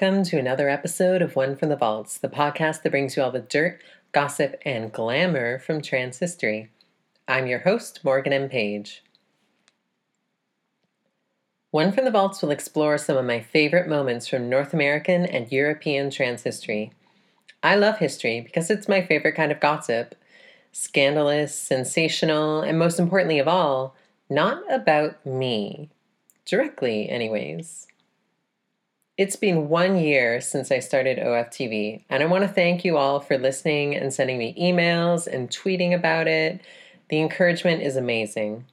Welcome to another episode of One from the Vaults, the podcast that brings you all the dirt, gossip, and glamour from trans history. I'm your host, Morgan M. Page. One from the Vaults will explore some of my favorite moments from North American and European trans history. I love history because it's my favorite kind of gossip scandalous, sensational, and most importantly of all, not about me. Directly, anyways. It's been one year since I started OFTV, and I want to thank you all for listening and sending me emails and tweeting about it. The encouragement is amazing.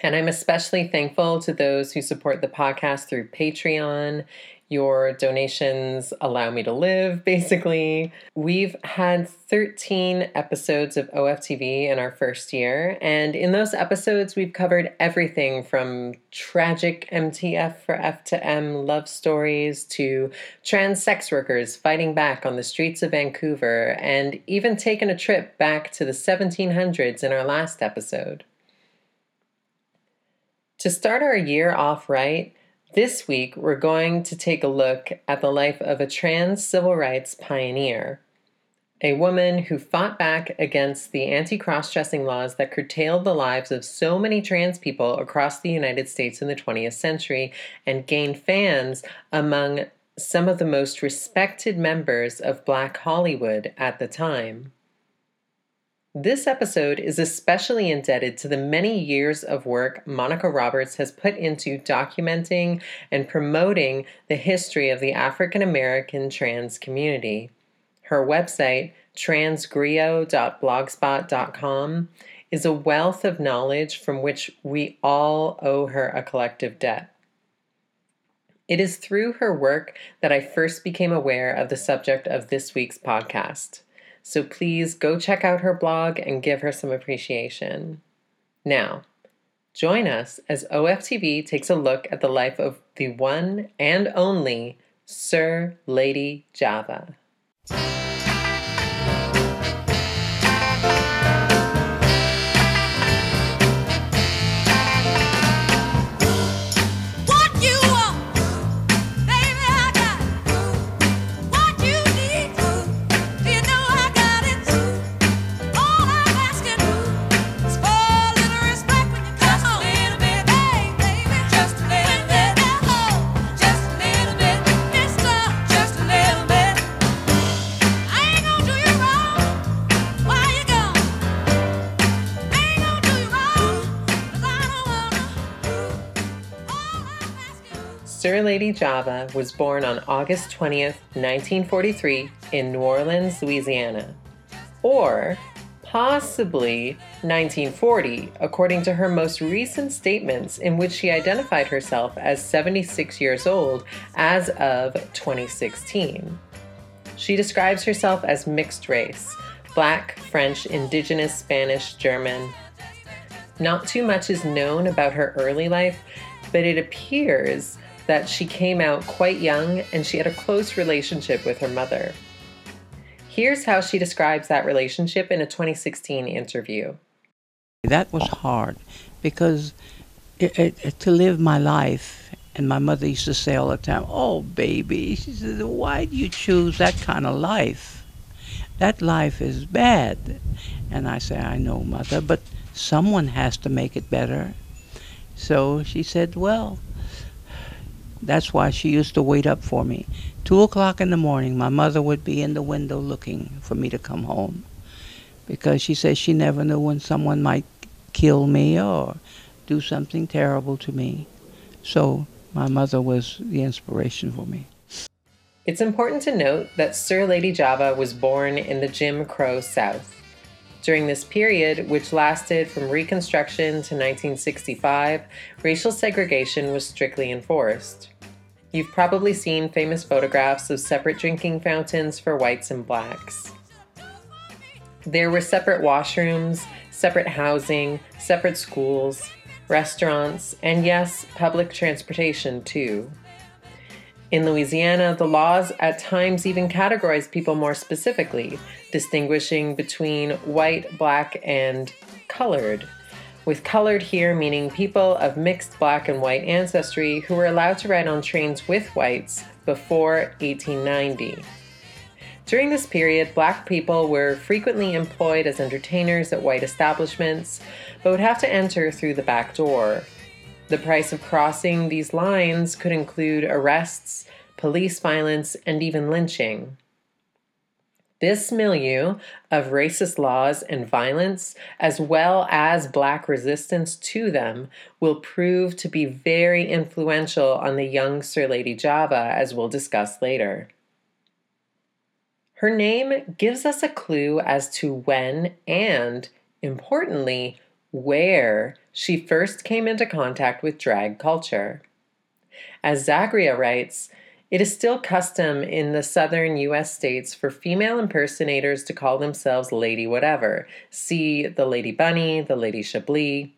And I'm especially thankful to those who support the podcast through Patreon. Your donations allow me to live, basically. We've had 13 episodes of OFTV in our first year, and in those episodes, we've covered everything from tragic MTF for F to M love stories to trans sex workers fighting back on the streets of Vancouver, and even taken a trip back to the 1700s in our last episode. To start our year off right, this week we're going to take a look at the life of a trans civil rights pioneer, a woman who fought back against the anti cross dressing laws that curtailed the lives of so many trans people across the United States in the 20th century and gained fans among some of the most respected members of Black Hollywood at the time. This episode is especially indebted to the many years of work Monica Roberts has put into documenting and promoting the history of the African American trans community. Her website, transgriot.blogspot.com, is a wealth of knowledge from which we all owe her a collective debt. It is through her work that I first became aware of the subject of this week's podcast. So please go check out her blog and give her some appreciation. Now, join us as OFTV takes a look at the life of the one and only Sir Lady Java. Lady Java was born on August 20th, 1943, in New Orleans, Louisiana. Or possibly 1940, according to her most recent statements, in which she identified herself as 76 years old as of 2016. She describes herself as mixed race black, French, indigenous, Spanish, German. Not too much is known about her early life, but it appears that she came out quite young and she had a close relationship with her mother. Here's how she describes that relationship in a 2016 interview. That was hard because it, it, to live my life, and my mother used to say all the time, Oh, baby, she says, why do you choose that kind of life? That life is bad. And I say, I know, mother, but someone has to make it better. So she said, Well, that's why she used to wait up for me. Two o'clock in the morning, my mother would be in the window looking for me to come home because she says she never knew when someone might kill me or do something terrible to me. So my mother was the inspiration for me. It's important to note that Sir Lady Java was born in the Jim Crow South. During this period, which lasted from Reconstruction to 1965, racial segregation was strictly enforced. You've probably seen famous photographs of separate drinking fountains for whites and blacks. There were separate washrooms, separate housing, separate schools, restaurants, and yes, public transportation too. In Louisiana, the laws at times even categorize people more specifically, distinguishing between white, black, and colored. With colored here meaning people of mixed black and white ancestry who were allowed to ride on trains with whites before 1890. During this period, black people were frequently employed as entertainers at white establishments, but would have to enter through the back door. The price of crossing these lines could include arrests, police violence, and even lynching. This milieu of racist laws and violence, as well as black resistance to them, will prove to be very influential on the young Sir Lady Java, as we'll discuss later. Her name gives us a clue as to when and, importantly, where she first came into contact with drag culture. As Zagria writes, it is still custom in the southern US states for female impersonators to call themselves Lady Whatever. See the Lady Bunny, the Lady Chablis.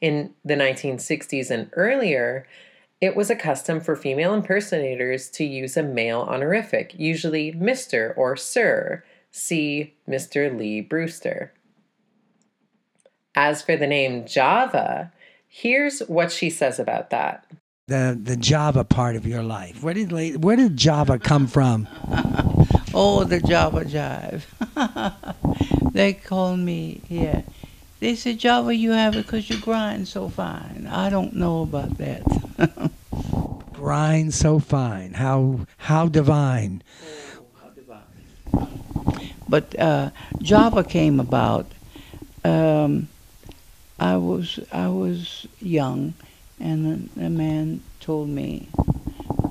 In the 1960s and earlier, it was a custom for female impersonators to use a male honorific, usually Mr. or Sir. See Mr. Lee Brewster. As for the name Java, here's what she says about that. The the Java part of your life. Where did where did Java come from? Oh, the Java Jive. they call me, yeah. They said, Java, you have it because you grind so fine. I don't know about that. Grind so fine. How how divine. But uh, Java came about. Um, I was I was young, and a, man told me,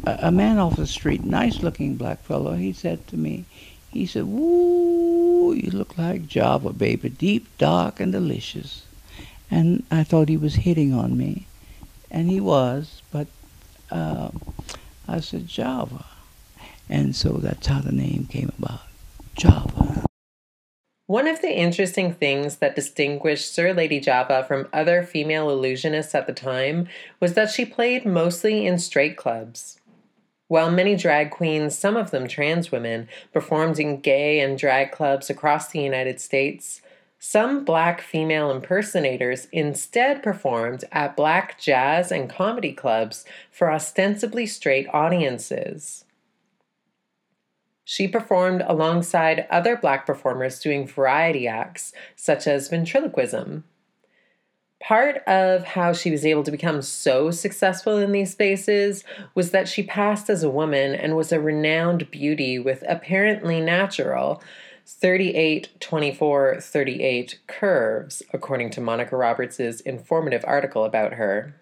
a, a man off the street, nice looking black fellow. He said to me, he said, "Woo, you look like Java, baby, deep, dark, and delicious." And I thought he was hitting on me, and he was. But uh, I said Java, and so that's how the name came about, Java. One of the interesting things that distinguished Sir Lady Java from other female illusionists at the time was that she played mostly in straight clubs. While many drag queens, some of them trans women, performed in gay and drag clubs across the United States, some black female impersonators instead performed at black jazz and comedy clubs for ostensibly straight audiences. She performed alongside other black performers doing variety acts, such as ventriloquism. Part of how she was able to become so successful in these spaces was that she passed as a woman and was a renowned beauty with apparently natural 38 24 38 curves, according to Monica Roberts' informative article about her.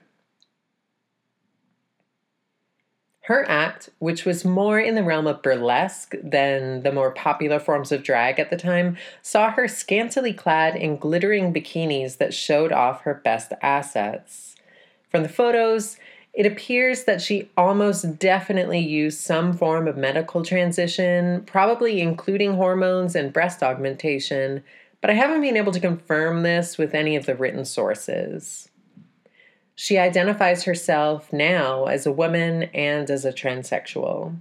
Her act, which was more in the realm of burlesque than the more popular forms of drag at the time, saw her scantily clad in glittering bikinis that showed off her best assets. From the photos, it appears that she almost definitely used some form of medical transition, probably including hormones and breast augmentation, but I haven't been able to confirm this with any of the written sources. She identifies herself now as a woman and as a transsexual.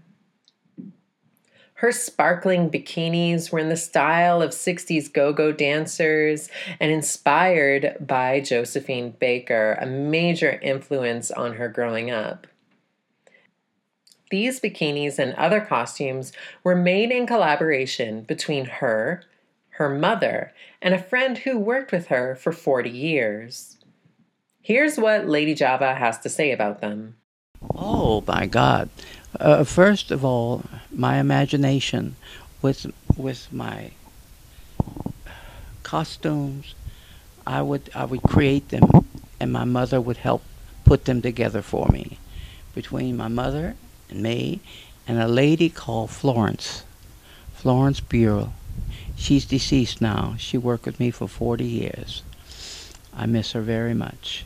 Her sparkling bikinis were in the style of 60s go go dancers and inspired by Josephine Baker, a major influence on her growing up. These bikinis and other costumes were made in collaboration between her, her mother, and a friend who worked with her for 40 years. Here's what Lady Java has to say about them. Oh my God! Uh, first of all, my imagination with with my costumes, I would I would create them, and my mother would help put them together for me. Between my mother and me, and a lady called Florence, Florence Buell. She's deceased now. She worked with me for 40 years. I miss her very much.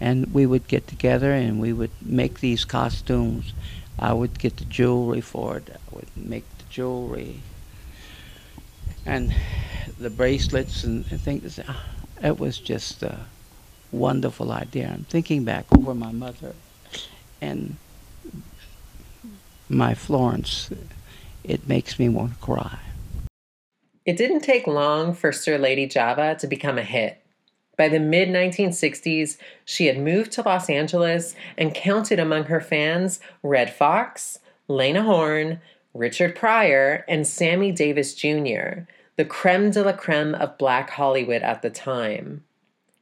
And we would get together and we would make these costumes. I would get the jewelry for it. I would make the jewelry and the bracelets and, and things. Ah, It was just a wonderful idea. I'm thinking back over my mother and my Florence, it makes me want to cry. It didn't take long for Sir Lady Java to become a hit. By the mid 1960s, she had moved to Los Angeles and counted among her fans Redd Foxx, Lena Horne, Richard Pryor, and Sammy Davis Jr., the creme de la creme of black Hollywood at the time.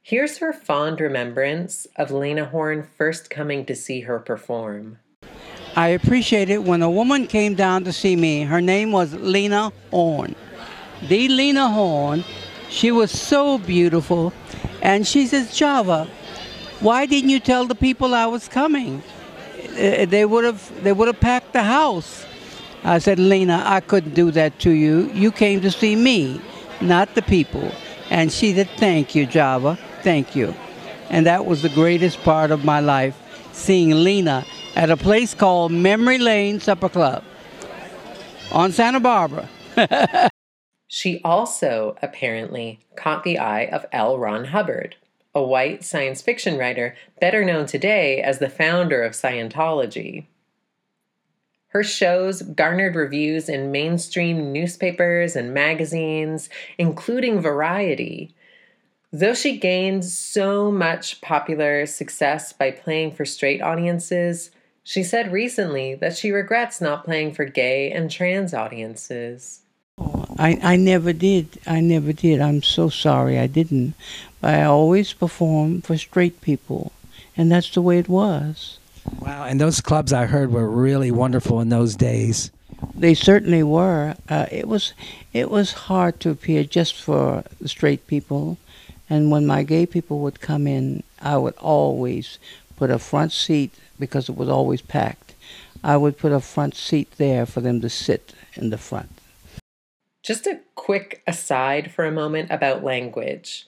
Here's her fond remembrance of Lena Horne first coming to see her perform. I appreciate it when a woman came down to see me. Her name was Lena Horne. The Lena Horne, she was so beautiful. And she says, Java, why didn't you tell the people I was coming? Uh, They would have they would have packed the house. I said, Lena, I couldn't do that to you. You came to see me, not the people. And she said, Thank you, Java. Thank you. And that was the greatest part of my life, seeing Lena at a place called Memory Lane Supper Club on Santa Barbara. She also, apparently, caught the eye of L. Ron Hubbard, a white science fiction writer better known today as the founder of Scientology. Her shows garnered reviews in mainstream newspapers and magazines, including Variety. Though she gained so much popular success by playing for straight audiences, she said recently that she regrets not playing for gay and trans audiences. I, I never did. I never did. I'm so sorry I didn't. But I always perform for straight people. And that's the way it was. Wow, and those clubs I heard were really wonderful in those days. They certainly were. Uh, it was it was hard to appear just for the straight people. And when my gay people would come in, I would always put a front seat because it was always packed. I would put a front seat there for them to sit in the front. Just a quick aside for a moment about language.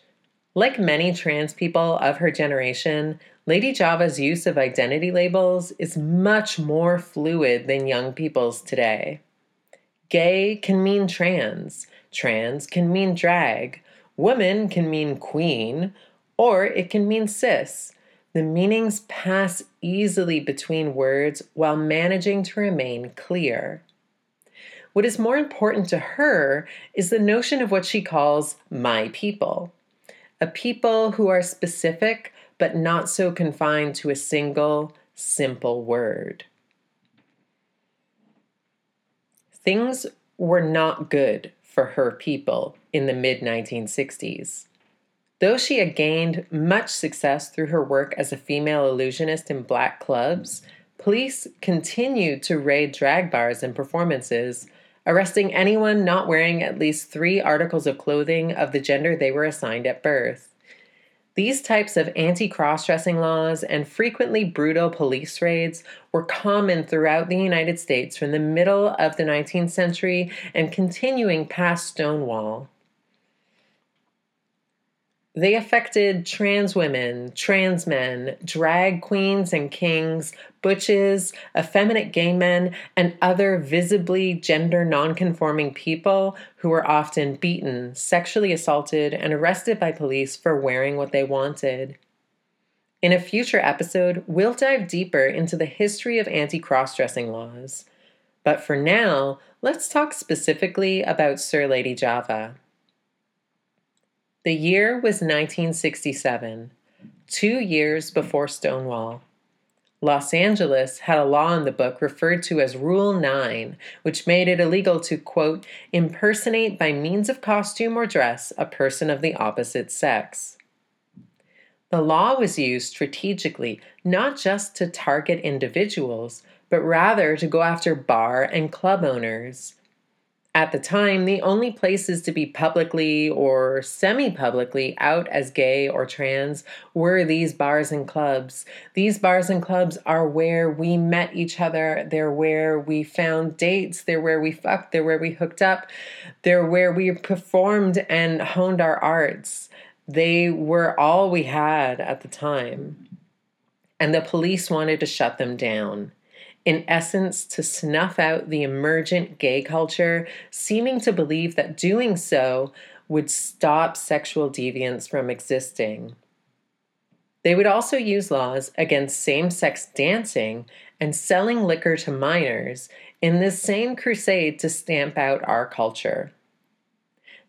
Like many trans people of her generation, Lady Java's use of identity labels is much more fluid than young people's today. Gay can mean trans, trans can mean drag, woman can mean queen, or it can mean cis. The meanings pass easily between words while managing to remain clear. What is more important to her is the notion of what she calls my people, a people who are specific but not so confined to a single, simple word. Things were not good for her people in the mid 1960s. Though she had gained much success through her work as a female illusionist in black clubs, police continued to raid drag bars and performances, arresting anyone not wearing at least three articles of clothing of the gender they were assigned at birth. These types of anti cross dressing laws and frequently brutal police raids were common throughout the United States from the middle of the 19th century and continuing past Stonewall. They affected trans women, trans men, drag queens and kings, butches, effeminate gay men, and other visibly gender nonconforming people who were often beaten, sexually assaulted, and arrested by police for wearing what they wanted. In a future episode, we'll dive deeper into the history of anti cross dressing laws. But for now, let's talk specifically about Sir Lady Java. The year was 1967, two years before Stonewall. Los Angeles had a law in the book referred to as Rule 9, which made it illegal to, quote, impersonate by means of costume or dress a person of the opposite sex. The law was used strategically not just to target individuals, but rather to go after bar and club owners. At the time, the only places to be publicly or semi publicly out as gay or trans were these bars and clubs. These bars and clubs are where we met each other, they're where we found dates, they're where we fucked, they're where we hooked up, they're where we performed and honed our arts. They were all we had at the time. And the police wanted to shut them down in essence, to snuff out the emergent gay culture, seeming to believe that doing so would stop sexual deviance from existing. They would also use laws against same sex dancing and selling liquor to minors in this same crusade to stamp out our culture.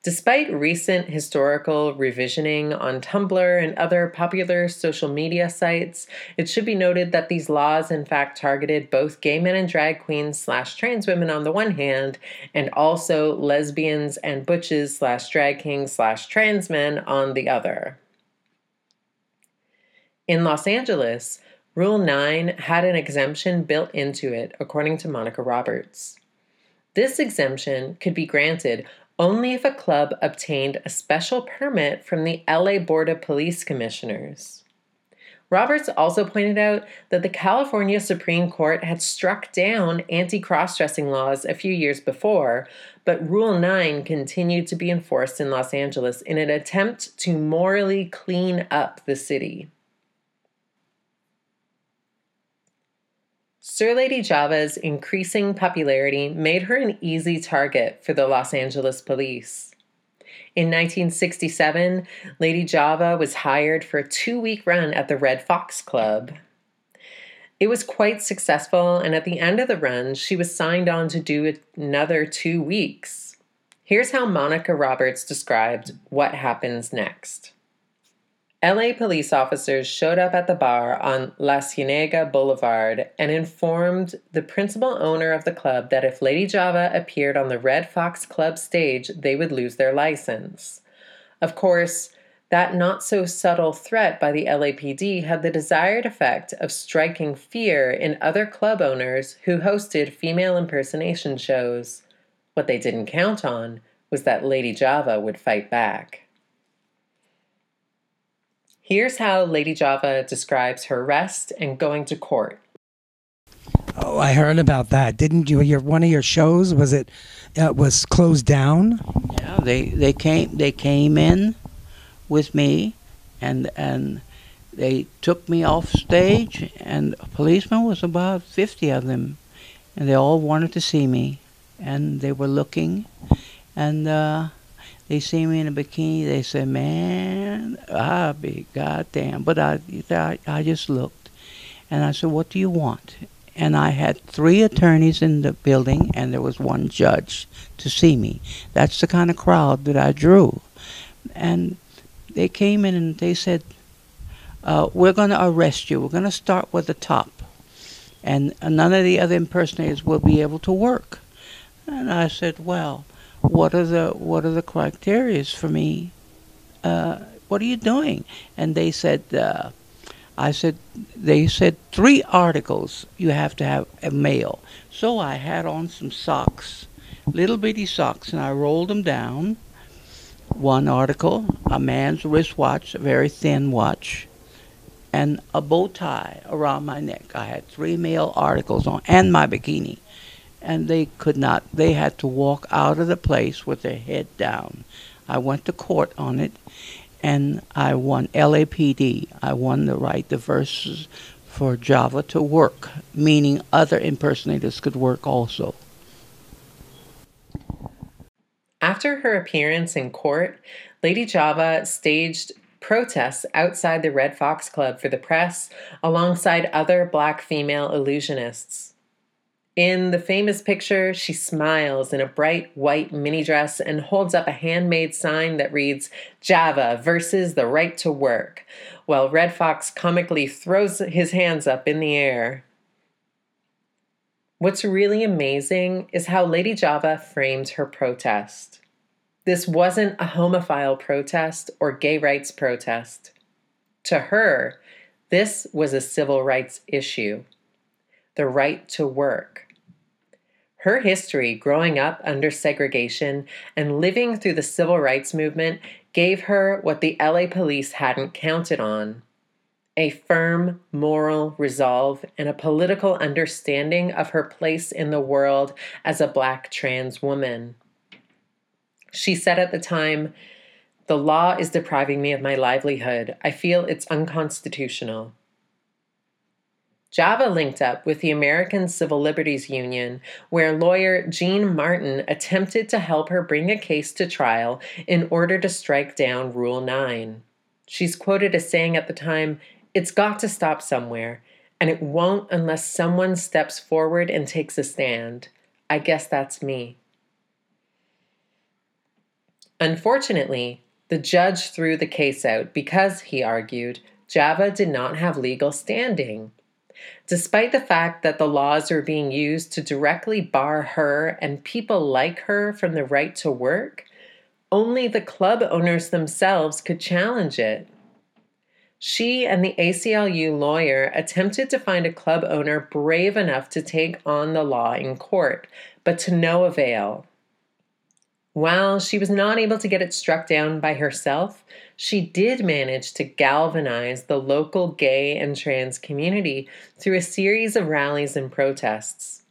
Despite recent historical revisioning on Tumblr and other popular social media sites, it should be noted that these laws in fact targeted both gay men and drag queens slash trans women on the one hand, and also lesbians and butches slash drag kings slash trans men on the other. In Los Angeles, Rule 9 had an exemption built into it, according to Monica Roberts. This exemption could be granted only if a club obtained a special permit from the LA Board of Police Commissioners. Roberts also pointed out that the California Supreme Court had struck down anti cross dressing laws a few years before, but Rule 9 continued to be enforced in Los Angeles in an attempt to morally clean up the city. Sir Lady Java's increasing popularity made her an easy target for the Los Angeles police. In 1967, Lady Java was hired for a two week run at the Redd Foxx Club. It was quite successful, and at the end of the run, she was signed on to do another two weeks. Here's how Monica Roberts described what happens next. LA police officers showed up at the bar on La Cienega Boulevard and informed the principal owner of the club that if Lady Java appeared on the Redd Foxx Club stage, they would lose their license. Of course, that not so subtle threat by the LAPD had the desired effect of striking fear in other club owners who hosted female impersonation shows. What they didn't count on was that Lady Java would fight back. Here's how Lady Java describes her arrest and going to court. Oh, I heard about that. Didn't you? Your one of your shows was it uh, was closed down? Yeah, they they came they came in with me, and and they took me off stage, and a policeman was about fifty of them, and they all wanted to see me, and they were looking, and uh, they see me in a bikini. They said, "Man, I'll be goddamn." But I, I I just looked, and I said, "What do you want?" and I had three attorneys in the building, and there was one judge to see me. That's the kind of crowd that I drew. And they came in and they said, uh, We're going to arrest you. We're going to start with the top. And none of the other impersonators will be able to work. And I said, Well, what are the what are the criteria for me? Uh, what are you doing? And they said, uh, I said, they said three articles you have to have a male. So I had on some socks, little bitty socks, and I rolled them down. One article, a man's wristwatch, a very thin watch, and a bow tie around my neck. I had three male articles on, and my bikini. And they could not, they had to walk out of the place with their head down. I went to court on it, and I won LAPD. I won the right the verses for Java to work, meaning other impersonators could work also. After her appearance in court, Lady Java staged protests outside the Redd Foxx Club for the press alongside other black female illusionists. In the famous picture, she smiles in a bright white mini dress and holds up a handmade sign that reads Java versus the right to work, while Redd Foxx comically throws his hands up in the air. What's really amazing is how Lady Java framed her protest. This wasn't a homophile protest or gay rights protest. To her, this was a civil rights issue the right to work. Her history growing up under segregation and living through the civil rights movement gave her what the LA police hadn't counted on a firm moral resolve and a political understanding of her place in the world as a black trans woman. She said at the time, The law is depriving me of my livelihood. I feel it's unconstitutional. Java linked up with the American Civil Liberties Union, where lawyer Jean Martin attempted to help her bring a case to trial in order to strike down Rule 9. She's quoted as saying at the time, It's got to stop somewhere, and it won't unless someone steps forward and takes a stand. I guess that's me. Unfortunately, the judge threw the case out because, he argued, Java did not have legal standing. Despite the fact that the laws are being used to directly bar her and people like her from the right to work, only the club owners themselves could challenge it. She and the ACLU lawyer attempted to find a club owner brave enough to take on the law in court, but to no avail. While she was not able to get it struck down by herself, she did manage to galvanize the local gay and trans community through a series of rallies and protests.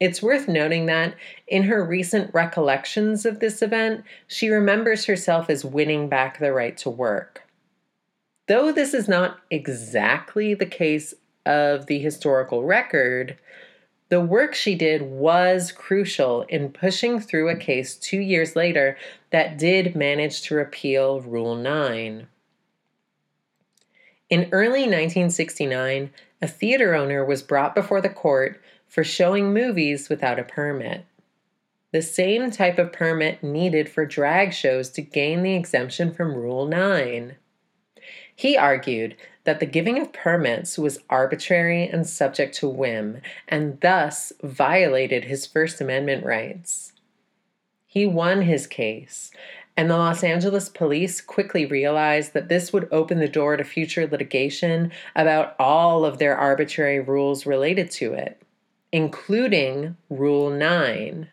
It's worth noting that in her recent recollections of this event, she remembers herself as winning back the right to work. Though this is not exactly the case of the historical record, the work she did was crucial in pushing through a case two years later that did manage to repeal Rule 9. In early 1969, a theater owner was brought before the court for showing movies without a permit. The same type of permit needed for drag shows to gain the exemption from Rule 9. He argued that the giving of permits was arbitrary and subject to whim, and thus violated his First Amendment rights. He won his case, and the Los Angeles police quickly realized that this would open the door to future litigation about all of their arbitrary rules related to it, including Rule 9.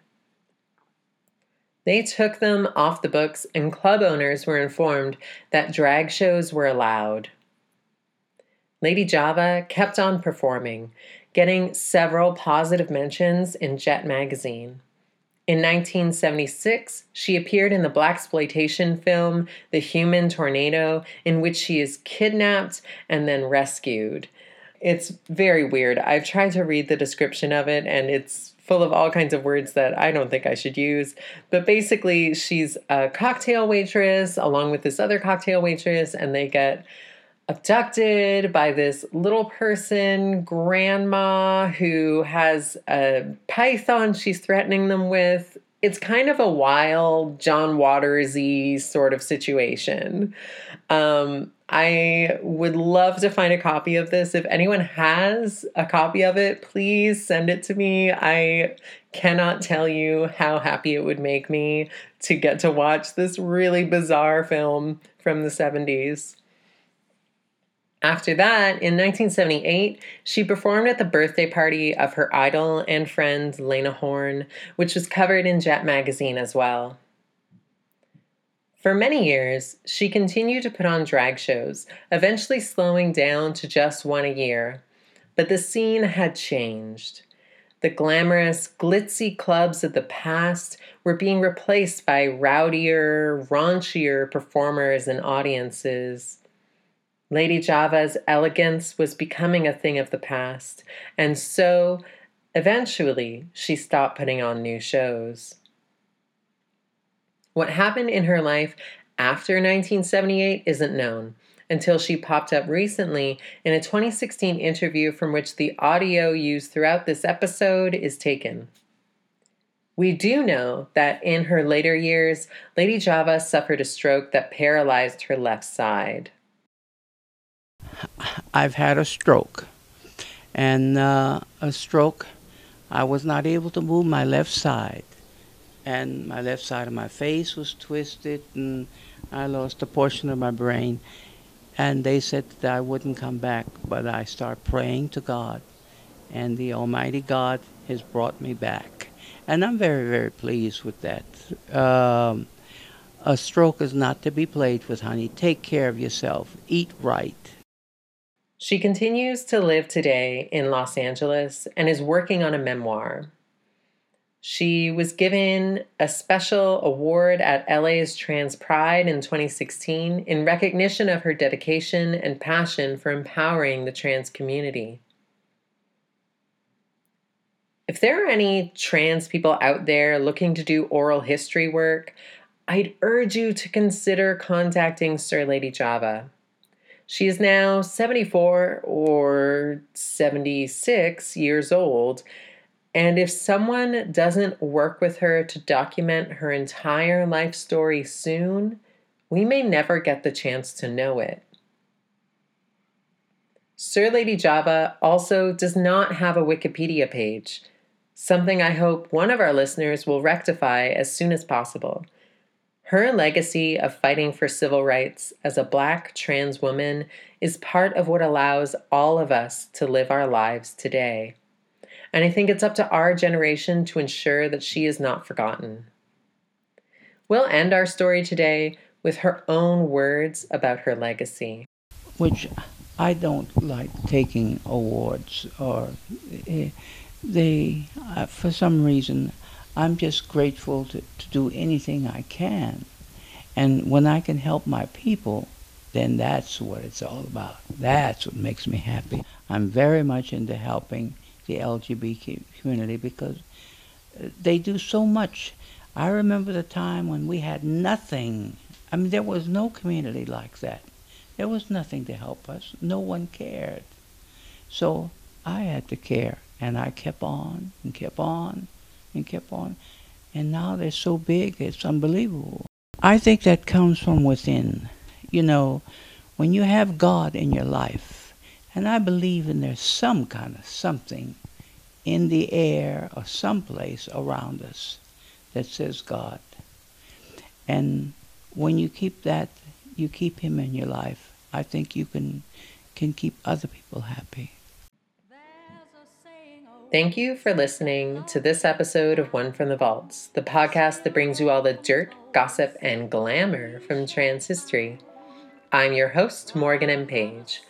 They took them off the books, and club owners were informed that drag shows were allowed. Lady Java kept on performing, getting several positive mentions in Jet magazine. In 1976, she appeared in the blaxploitation film The Human Tornado, in which she is kidnapped and then rescued. It's very weird. I've tried to read the description of it, and it's full of all kinds of words that I don't think I should use. But basically, she's a cocktail waitress along with this other cocktail waitress, and they get abducted by this little person, grandma, who has a python she's threatening them with. It's kind of a wild John Watersy sort of situation. Um, I would love to find a copy of this. If anyone has a copy of it, please send it to me. I cannot tell you how happy it would make me to get to watch this really bizarre film from the 70s. After that, in 1978, she performed at the birthday party of her idol and friend Lena Horne, which was covered in Jet magazine as well. For many years, she continued to put on drag shows, eventually slowing down to just one a year. But the scene had changed. The glamorous, glitzy clubs of the past were being replaced by rowdier, raunchier performers and audiences. Lady Java's elegance was becoming a thing of the past, and so, eventually, she stopped putting on new shows. What happened in her life after 1978 isn't known until she popped up recently in a 2016 interview from which the audio used throughout this episode is taken. We do know that in her later years, Lady Java suffered a stroke that paralyzed her left side. I've had a stroke. And uh, a stroke, I was not able to move my left side. And my left side of my face was twisted, and I lost a portion of my brain. And they said that I wouldn't come back, but I started praying to God. And the Almighty God has brought me back. And I'm very, very pleased with that. Um, a stroke is not to be played with, honey. Take care of yourself. Eat right. She continues to live today in Los Angeles and is working on a memoir. She was given a special award at LA's Trans Pride in 2016 in recognition of her dedication and passion for empowering the trans community. If there are any trans people out there looking to do oral history work, I'd urge you to consider contacting Sir Lady Java. She is now 74 or 76 years old. And if someone doesn't work with her to document her entire life story soon, we may never get the chance to know it. Sir Lady Java also does not have a Wikipedia page, something I hope one of our listeners will rectify as soon as possible. Her legacy of fighting for civil rights as a black trans woman is part of what allows all of us to live our lives today. And I think it's up to our generation to ensure that she is not forgotten. We'll end our story today with her own words about her legacy. which I don't like taking awards or eh, they uh, for some reason I'm just grateful to, to do anything I can and when I can help my people then that's what it's all about that's what makes me happy I'm very much into helping the LGBT community because they do so much I remember the time when we had nothing I mean there was no community like that there was nothing to help us. No one cared. So I had to care. And I kept on and kept on and kept on. And now they're so big, it's unbelievable. I think that comes from within. You know, when you have God in your life, and I believe in there's some kind of something in the air or someplace around us that says God. And when you keep that you keep him in your life, I think you can can keep other people happy. Thank you for listening to this episode of One from the Vaults, the podcast that brings you all the dirt, gossip, and glamour from trans history. I'm your host, Morgan M. Page.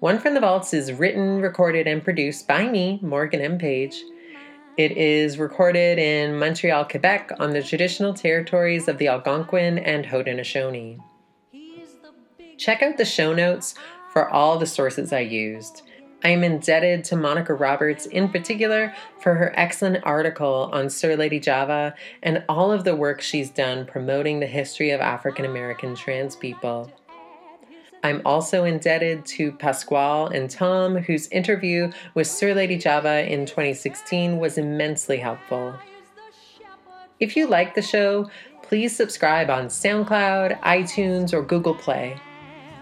One from the Vaults is written, recorded, and produced by me, Morgan M. Page. It is recorded in Montreal, Quebec, on the traditional territories of the Algonquin and Haudenosaunee. Check out the show notes for all the sources I used. I am indebted to Monica Roberts in particular for her excellent article on Sir Lady Java and all of the work she's done promoting the history of African American trans people. I'm also indebted to Pasquale and Tom, whose interview with Sir Lady Java in 2016 was immensely helpful. If you like the show, please subscribe on SoundCloud, iTunes, or Google Play.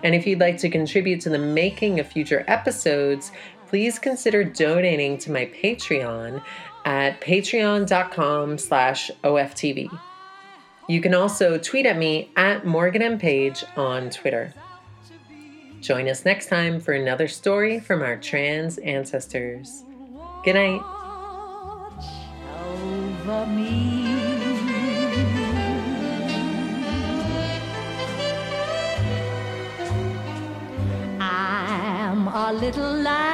And if you'd like to contribute to the making of future episodes, please consider donating to my Patreon at patreon.com slash OFTV. You can also tweet at me at Morgan M. Page on Twitter. Join us next time for another story from our trans ancestors. Good night. Little lamb